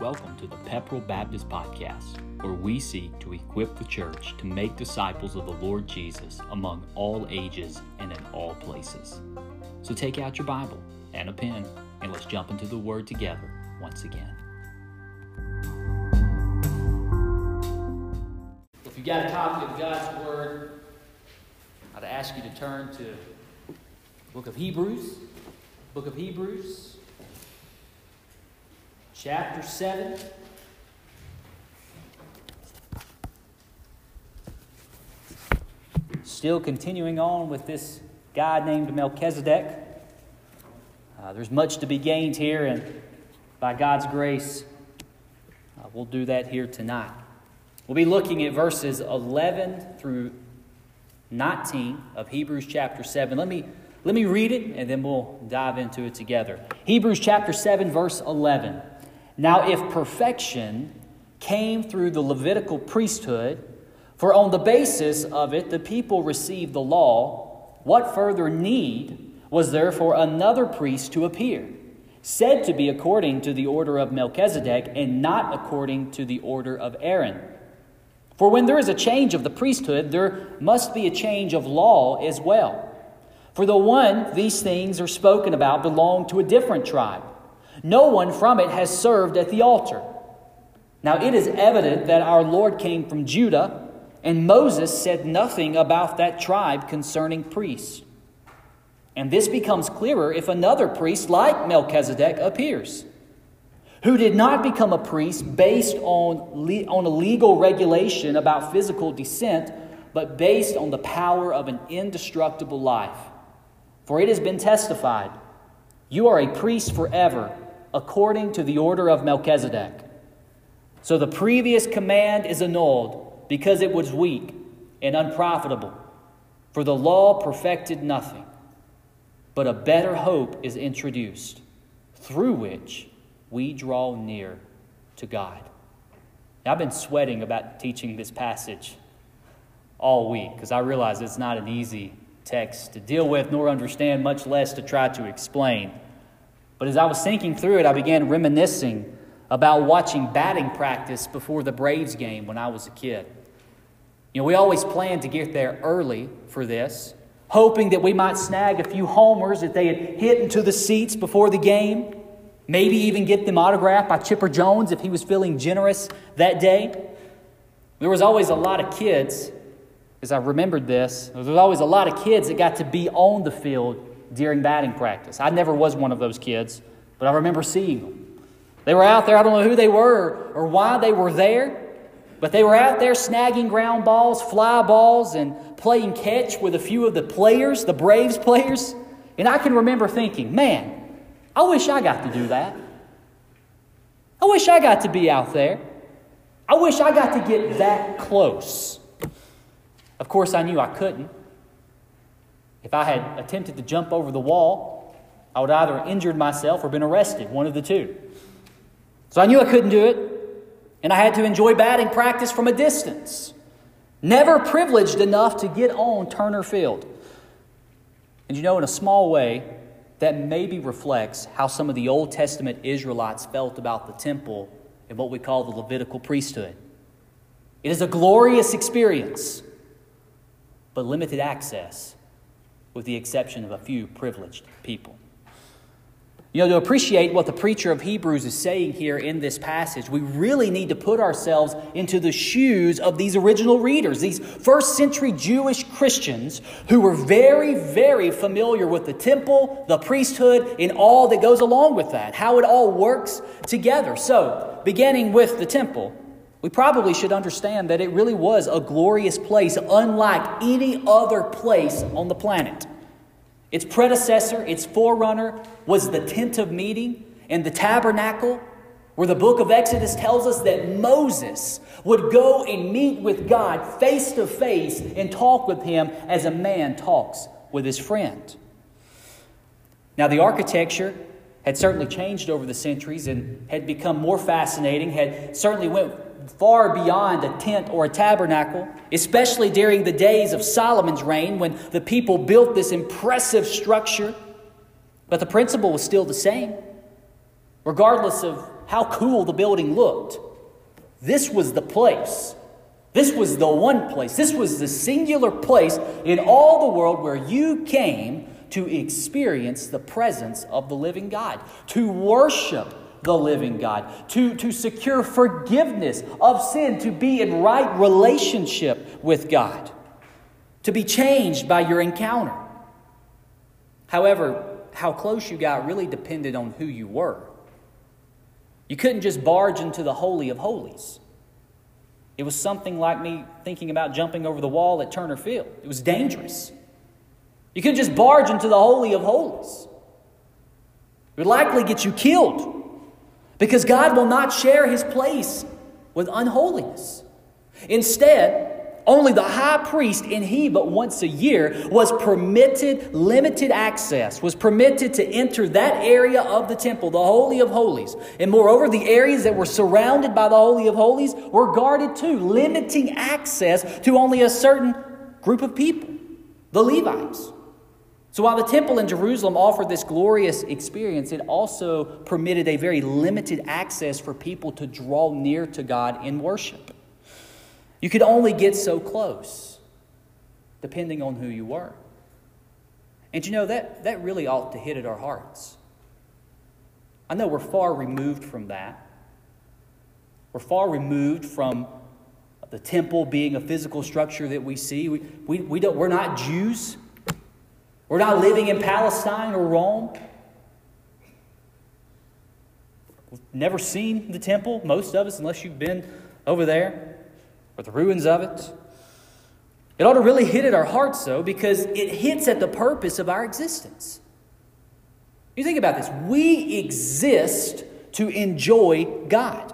Welcome to the Pepperell Baptist Podcast, where we seek to equip the church to make disciples of the Lord Jesus among all ages and in all places. So take out your Bible and a pen, and let's jump into the Word together once again. If you got a copy of God's Word, I'd ask you to turn to book of Hebrews. Book of Hebrews, chapter 7. Still continuing on with this guy named Melchizedek. Uh, there's much to be gained here, and by God's grace, uh, we'll do that here tonight. We'll be looking at verses 11 through 19 of Hebrews chapter 7. Let me, let me read it, and then we'll dive into it together. Hebrews chapter 7, verse 11. Now, if perfection came through the Levitical priesthood, for on the basis of it the people received the law, what further need was there for another priest to appear, said to be according to the order of Melchizedek and not according to the order of Aaron? For when there is a change of the priesthood, there must be a change of law as well. For the one these things are spoken about belonged to a different tribe no one from it has served at the altar. Now it is evident that our Lord came from Judah, and Moses said nothing about that tribe concerning priests. And this becomes clearer if another priest like Melchizedek appears, who did not become a priest based on, le- on a legal regulation about physical descent, but based on the power of an indestructible life. For it has been testified, You are a priest forever according to the order of Melchizedek. So the previous command is annulled because it was weak and unprofitable, for the law perfected nothing. But a better hope is introduced, through which we draw near to God. Now, I've been sweating about teaching this passage all week because I realize it's not an easy text to deal with nor understand, much less to try to explain. But as I was thinking through it, I began reminiscing about watching batting practice before the Braves game when I was a kid. You know, we always planned to get there early for this, hoping that we might snag a few homers that they had hit into the seats before the game, maybe even get them autographed by Chipper Jones if he was feeling generous that day. There was always a lot of kids, as I remembered this, there was always a lot of kids that got to be on the field during batting practice. I never was one of those kids, but I remember seeing them. They were out there, I don't know who they were or why they were there, but they were out there snagging ground balls, fly balls, and playing catch with a few of the players, the Braves players. And I can remember thinking, man, I wish I got to do that. I wish I got to be out there. I wish I got to get that close. Of course, I knew I couldn't. If I had attempted to jump over the wall, I would either injured myself or been arrested, one of the two. So I knew I couldn't do it, and I had to enjoy batting practice from a distance. Never privileged enough to get on Turner Field. And you know, in a small way, that maybe reflects how some of the Old Testament Israelites felt about the temple and what we call the Levitical priesthood. It is a glorious experience, but limited access with the exception of a few privileged people. You know, to appreciate what the preacher of Hebrews is saying here in this passage, we really need to put ourselves into the shoes of these original readers, these first century Jewish Christians who were very, very familiar with the temple, the priesthood, and all that goes along with that, how it all works together. So, beginning with the temple, we probably should understand that it really was a glorious place, unlike any other place on the planet. Its predecessor, its forerunner, was the tent of meeting and the tabernacle, where the book of Exodus tells us that Moses would go and meet with God face to face and talk with him as a man talks with his friend. Now, the architecture had certainly changed over the centuries and had become more fascinating, had certainly went far beyond a tent or a tabernacle, especially during the days of Solomon's reign when the people built this impressive structure. But the principle was still the same. Regardless of how cool the building looked. This was the place. This was the one place. This was the singular place in all the world where you came to experience the presence of the living God, to worship the living God, to, to secure forgiveness of sin, to be in right relationship with God, to be changed by your encounter. However, how close you got really depended on who you were. You couldn't just barge into the Holy of Holies. It was something like me thinking about jumping over the wall at Turner Field. It was dangerous. You couldn't just barge into the Holy of Holies. It would likely get you killed because God will not share his place with unholiness. Instead, only the high priest, and he but once a year, was permitted limited access, was permitted to enter that area of the temple, the Holy of Holies. And moreover, the areas that were surrounded by the Holy of Holies were guarded too, limiting access to only a certain group of people, the Levites. So while the temple in Jerusalem offered this glorious experience, it also permitted a very limited access for people to draw near to God in worship. You could only get so close, depending on who you were. And you know, that, that really ought to hit at our hearts. I know we're far removed from that. We're far removed from the temple being a physical structure that we see. We, we, we don't, we're not Jews. We're not living in Palestine or Rome. We've never seen the temple, most of us, unless you've been over there or the ruins of it. It ought to really hit at our hearts, though, because it hits at the purpose of our existence. You think about this we exist to enjoy God.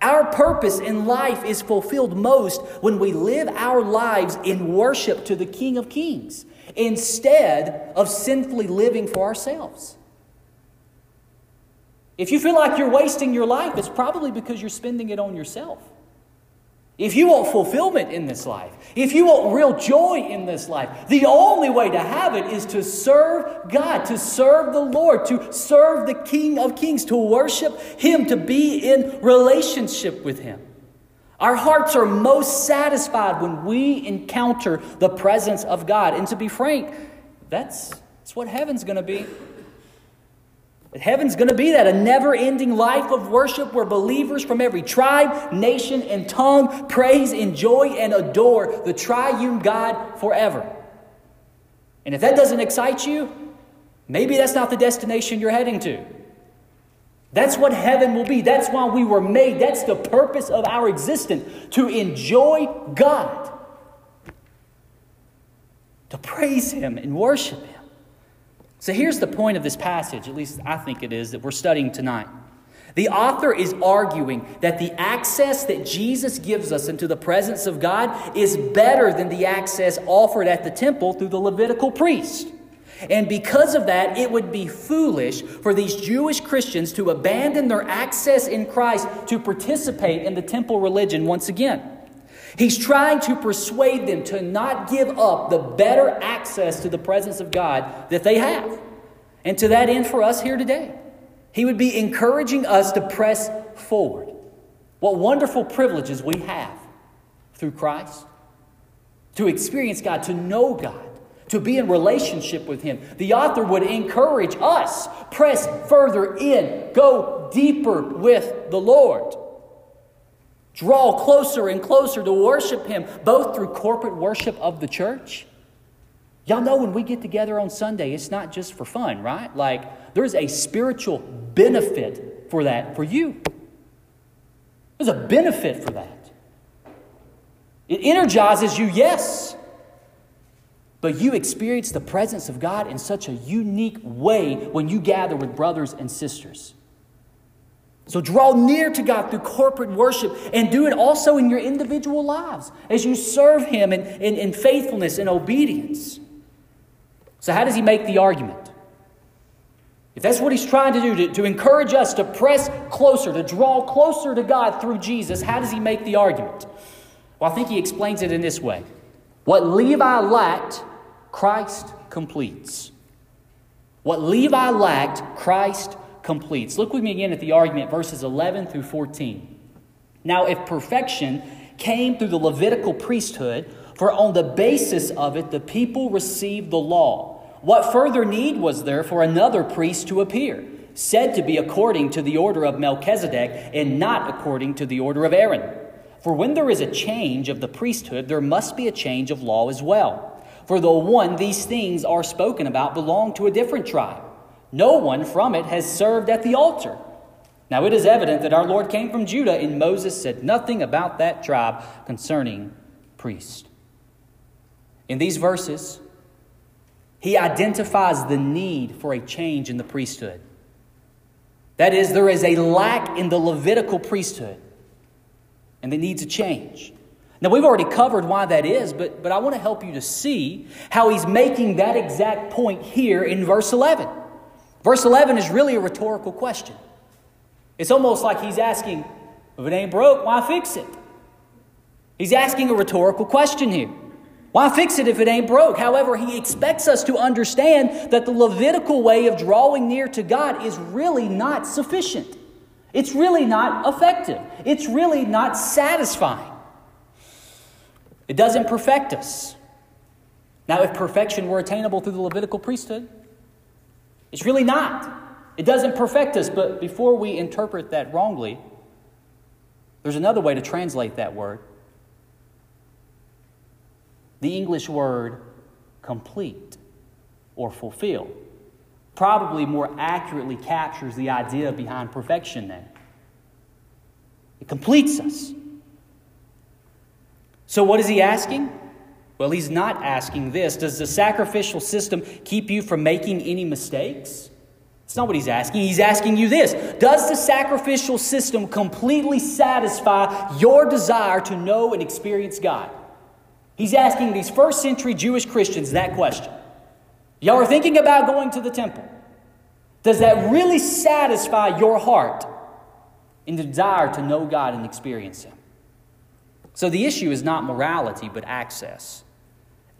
Our purpose in life is fulfilled most when we live our lives in worship to the King of Kings instead of sinfully living for ourselves. If you feel like you're wasting your life, it's probably because you're spending it on yourself. If you want fulfillment in this life, if you want real joy in this life, the only way to have it is to serve God, to serve the Lord, to serve the King of Kings, to worship Him, to be in relationship with Him. Our hearts are most satisfied when we encounter the presence of God. And to be frank, that's, that's what heaven's going to be. Heaven's going to be that a never ending life of worship where believers from every tribe, nation, and tongue praise, enjoy, and adore the triune God forever. And if that doesn't excite you, maybe that's not the destination you're heading to. That's what heaven will be. That's why we were made. That's the purpose of our existence to enjoy God, to praise Him and worship Him. So here's the point of this passage, at least I think it is, that we're studying tonight. The author is arguing that the access that Jesus gives us into the presence of God is better than the access offered at the temple through the Levitical priest. And because of that, it would be foolish for these Jewish Christians to abandon their access in Christ to participate in the temple religion once again. He's trying to persuade them to not give up the better access to the presence of God that they have. And to that end, for us here today, he would be encouraging us to press forward. What wonderful privileges we have through Christ to experience God, to know God to be in relationship with Him. The author would encourage us press further in, go deeper with the Lord. Draw closer and closer to worship Him, both through corporate worship of the church. Y'all know when we get together on Sunday, it's not just for fun, right? Like, there's a spiritual benefit for that for you. There's a benefit for that. It energizes you, yes but you experience the presence of God in such a unique way when you gather with brothers and sisters. So draw near to God through corporate worship and do it also in your individual lives as you serve Him in, in, in faithfulness and obedience. So, how does He make the argument? If that's what He's trying to do, to, to encourage us to press closer, to draw closer to God through Jesus, how does He make the argument? Well, I think He explains it in this way What Levi lacked, Christ completes. What Levi lacked, Christ completes. Look with me again at the argument, verses 11 through 14. Now, if perfection came through the Levitical priesthood, for on the basis of it the people received the law, what further need was there for another priest to appear, said to be according to the order of Melchizedek and not according to the order of Aaron? For when there is a change of the priesthood, there must be a change of law as well. For though one, these things are spoken about, belong to a different tribe. No one from it has served at the altar. Now it is evident that our Lord came from Judah, and Moses said nothing about that tribe concerning priest. In these verses, he identifies the need for a change in the priesthood. That is, there is a lack in the Levitical priesthood, and it needs a change. Now, we've already covered why that is, but, but I want to help you to see how he's making that exact point here in verse 11. Verse 11 is really a rhetorical question. It's almost like he's asking, if it ain't broke, why fix it? He's asking a rhetorical question here. Why fix it if it ain't broke? However, he expects us to understand that the Levitical way of drawing near to God is really not sufficient. It's really not effective. It's really not satisfying. It doesn't perfect us. Now, if perfection were attainable through the Levitical priesthood, it's really not. It doesn't perfect us, but before we interpret that wrongly, there's another way to translate that word. The English word complete or fulfill probably more accurately captures the idea behind perfection then. It completes us. So, what is he asking? Well, he's not asking this. Does the sacrificial system keep you from making any mistakes? It's not what he's asking. He's asking you this Does the sacrificial system completely satisfy your desire to know and experience God? He's asking these first century Jewish Christians that question. Y'all are thinking about going to the temple. Does that really satisfy your heart in the desire to know God and experience Him? So the issue is not morality, but access.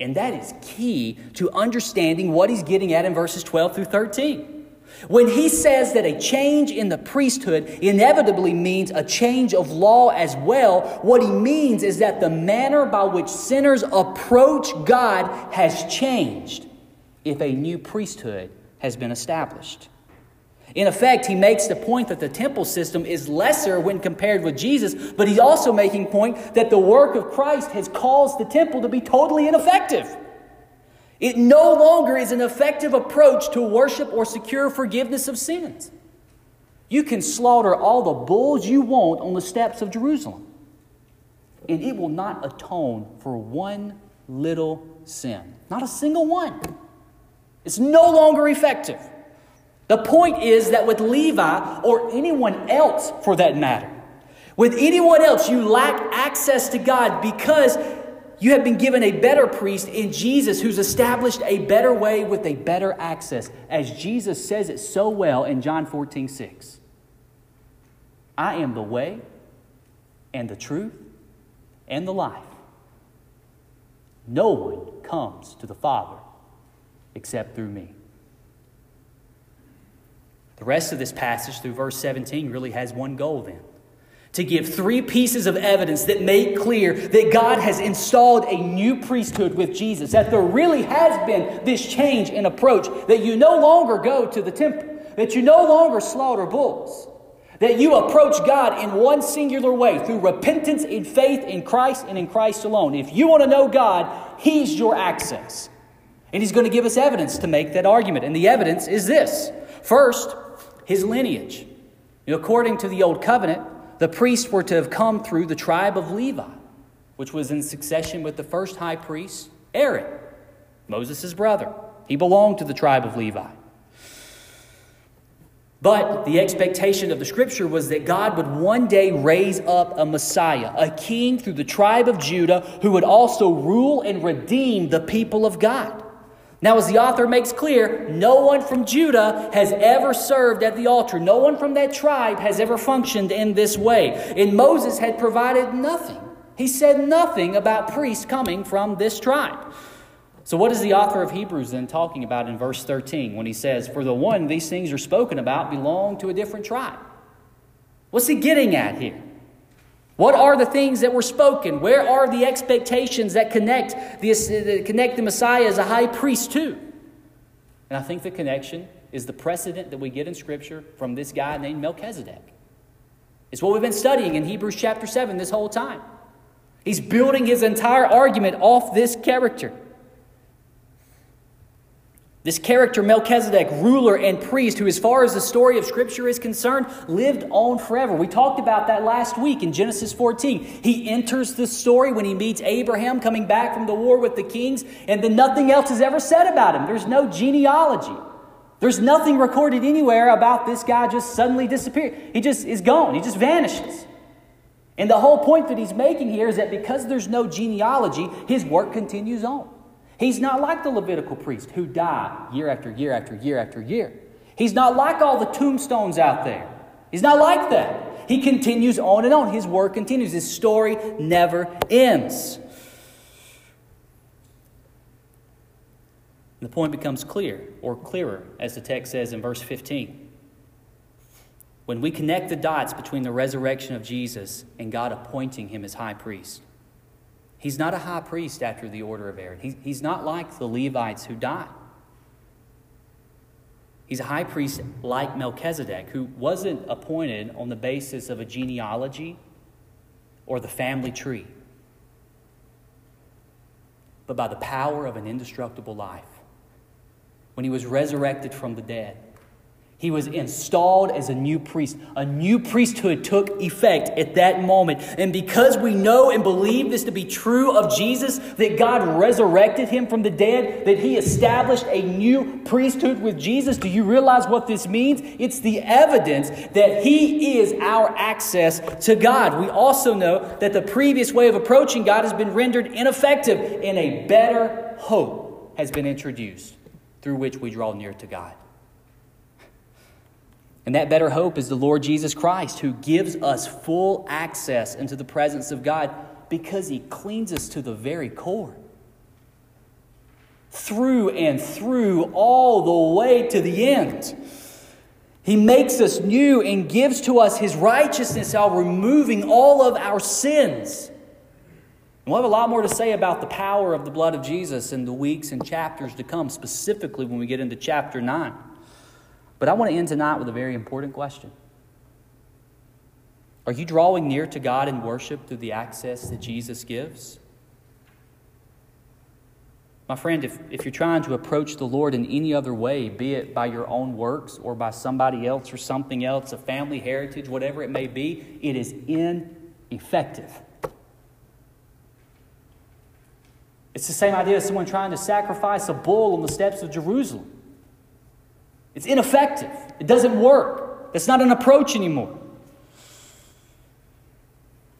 And that is key to understanding what he's getting at in verses 12 through 13. When he says that a change in the priesthood inevitably means a change of law as well, what he means is that the manner by which sinners approach God has changed if a new priesthood has been established. In effect, he makes the point that the temple system is lesser when compared with Jesus, but he's also making point that the work of Christ has caused the temple to be totally ineffective. It no longer is an effective approach to worship or secure forgiveness of sins. You can slaughter all the bulls you want on the steps of Jerusalem, and it will not atone for one little sin. Not a single one. It's no longer effective. The point is that with Levi, or anyone else for that matter, with anyone else, you lack access to God because you have been given a better priest in Jesus who's established a better way with a better access. As Jesus says it so well in John 14, 6. I am the way and the truth and the life. No one comes to the Father except through me. The rest of this passage through verse 17 really has one goal then to give three pieces of evidence that make clear that God has installed a new priesthood with Jesus, that there really has been this change in approach, that you no longer go to the temple, that you no longer slaughter bulls, that you approach God in one singular way through repentance and faith in Christ and in Christ alone. If you want to know God, He's your access. And He's going to give us evidence to make that argument. And the evidence is this first, his lineage. According to the Old Covenant, the priests were to have come through the tribe of Levi, which was in succession with the first high priest, Aaron, Moses' brother. He belonged to the tribe of Levi. But the expectation of the scripture was that God would one day raise up a Messiah, a king through the tribe of Judah, who would also rule and redeem the people of God. Now, as the author makes clear, no one from Judah has ever served at the altar. No one from that tribe has ever functioned in this way. And Moses had provided nothing. He said nothing about priests coming from this tribe. So, what is the author of Hebrews then talking about in verse 13 when he says, For the one these things are spoken about belong to a different tribe? What's he getting at here? What are the things that were spoken? Where are the expectations that connect the, that connect the Messiah as a high priest to? And I think the connection is the precedent that we get in Scripture from this guy named Melchizedek. It's what we've been studying in Hebrews chapter 7 this whole time. He's building his entire argument off this character. This character, Melchizedek, ruler and priest, who, as far as the story of Scripture is concerned, lived on forever. We talked about that last week in Genesis 14. He enters the story when he meets Abraham coming back from the war with the kings, and then nothing else is ever said about him. There's no genealogy. There's nothing recorded anywhere about this guy just suddenly disappeared. He just is gone, he just vanishes. And the whole point that he's making here is that because there's no genealogy, his work continues on. He's not like the Levitical priest who died year after year after year after year. He's not like all the tombstones out there. He's not like that. He continues on and on. His work continues. His story never ends. The point becomes clear, or clearer, as the text says in verse 15. When we connect the dots between the resurrection of Jesus and God appointing him as high priest, He's not a high priest after the order of Aaron. He, he's not like the Levites who died. He's a high priest like Melchizedek, who wasn't appointed on the basis of a genealogy or the family tree, but by the power of an indestructible life. When he was resurrected from the dead, he was installed as a new priest. A new priesthood took effect at that moment. And because we know and believe this to be true of Jesus, that God resurrected him from the dead, that he established a new priesthood with Jesus, do you realize what this means? It's the evidence that he is our access to God. We also know that the previous way of approaching God has been rendered ineffective, and a better hope has been introduced through which we draw near to God. And that better hope is the Lord Jesus Christ, who gives us full access into the presence of God because he cleans us to the very core. Through and through, all the way to the end. He makes us new and gives to us his righteousness while removing all of our sins. And we'll have a lot more to say about the power of the blood of Jesus in the weeks and chapters to come, specifically when we get into chapter 9. But I want to end tonight with a very important question. Are you drawing near to God in worship through the access that Jesus gives? My friend, if, if you're trying to approach the Lord in any other way, be it by your own works or by somebody else or something else, a family heritage, whatever it may be, it is ineffective. It's the same idea as someone trying to sacrifice a bull on the steps of Jerusalem. It's ineffective. It doesn't work. It's not an approach anymore.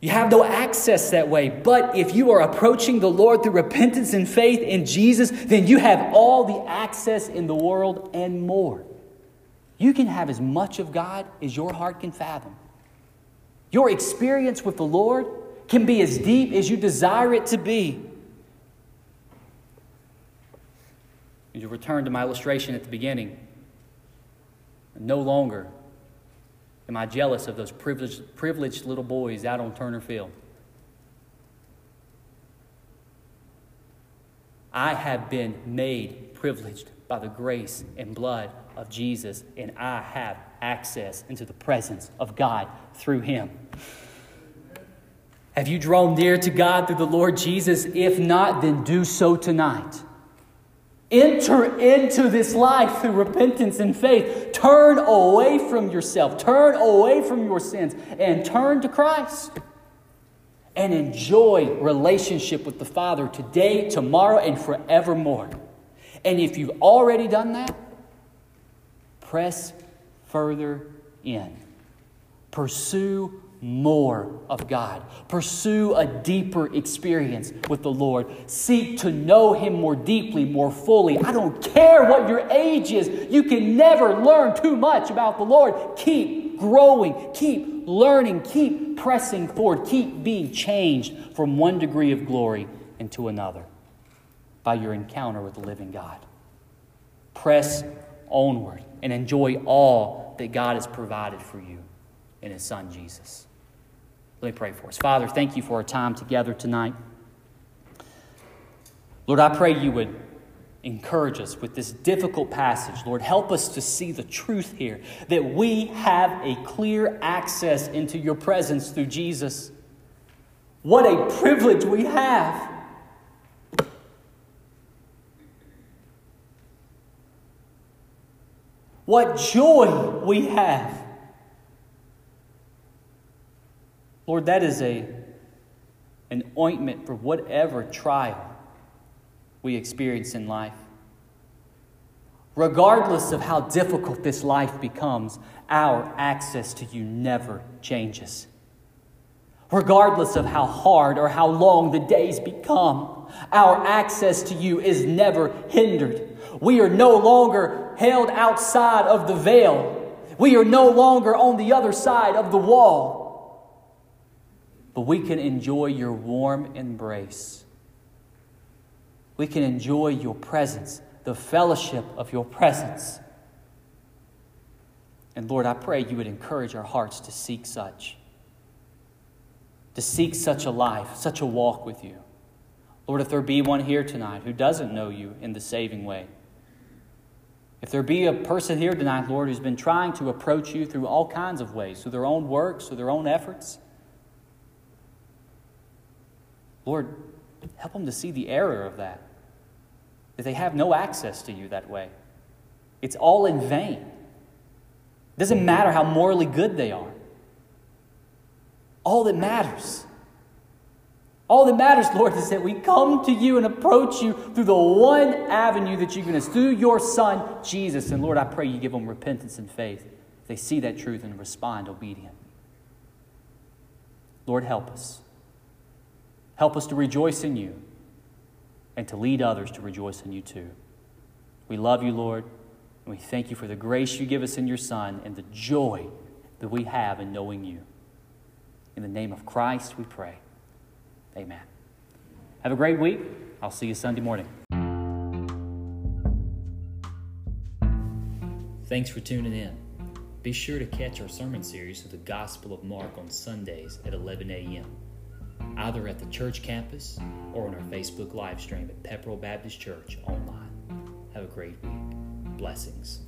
You have no access that way. But if you are approaching the Lord through repentance and faith in Jesus, then you have all the access in the world and more. You can have as much of God as your heart can fathom. Your experience with the Lord can be as deep as you desire it to be. You return to my illustration at the beginning, no longer am I jealous of those privileged, privileged little boys out on Turner Field. I have been made privileged by the grace and blood of Jesus, and I have access into the presence of God through Him. Have you drawn near to God through the Lord Jesus? If not, then do so tonight. Enter into this life through repentance and faith. Turn away from yourself, turn away from your sins, and turn to Christ. And enjoy relationship with the Father today, tomorrow, and forevermore. And if you've already done that, press further in. Pursue more of God. Pursue a deeper experience with the Lord. Seek to know Him more deeply, more fully. I don't care what your age is, you can never learn too much about the Lord. Keep growing, keep learning, keep pressing forward, keep being changed from one degree of glory into another. by your encounter with the living God. Press onward and enjoy all that God has provided for you in His Son, Jesus. Let me pray for us. Father, thank you for our time together tonight. Lord, I pray you would encourage us with this difficult passage. Lord, help us to see the truth here that we have a clear access into your presence through Jesus. What a privilege we have. What joy we have. Lord, that is a, an ointment for whatever trial we experience in life. Regardless of how difficult this life becomes, our access to you never changes. Regardless of how hard or how long the days become, our access to you is never hindered. We are no longer held outside of the veil. We are no longer on the other side of the wall but we can enjoy your warm embrace. We can enjoy your presence, the fellowship of your presence. And Lord, I pray you would encourage our hearts to seek such, to seek such a life, such a walk with you. Lord, if there be one here tonight who doesn't know you in the saving way, if there be a person here tonight, Lord, who's been trying to approach you through all kinds of ways, through their own works, through their own efforts, Lord, help them to see the error of that, that they have no access to you that way. It's all in vain. It doesn't matter how morally good they are. All that matters, all that matters, Lord, is that we come to you and approach you through the one avenue that you've given us, through your Son, Jesus. And Lord, I pray you give them repentance and faith. They see that truth and respond obedient. Lord, help us. Help us to rejoice in you and to lead others to rejoice in you too. We love you, Lord, and we thank you for the grace you give us in your Son and the joy that we have in knowing you. In the name of Christ, we pray. Amen. Have a great week. I'll see you Sunday morning. Thanks for tuning in. Be sure to catch our sermon series of the Gospel of Mark on Sundays at 11 a.m either at the church campus or on our Facebook live stream at Pepperell Baptist Church online. Have a great week. Blessings.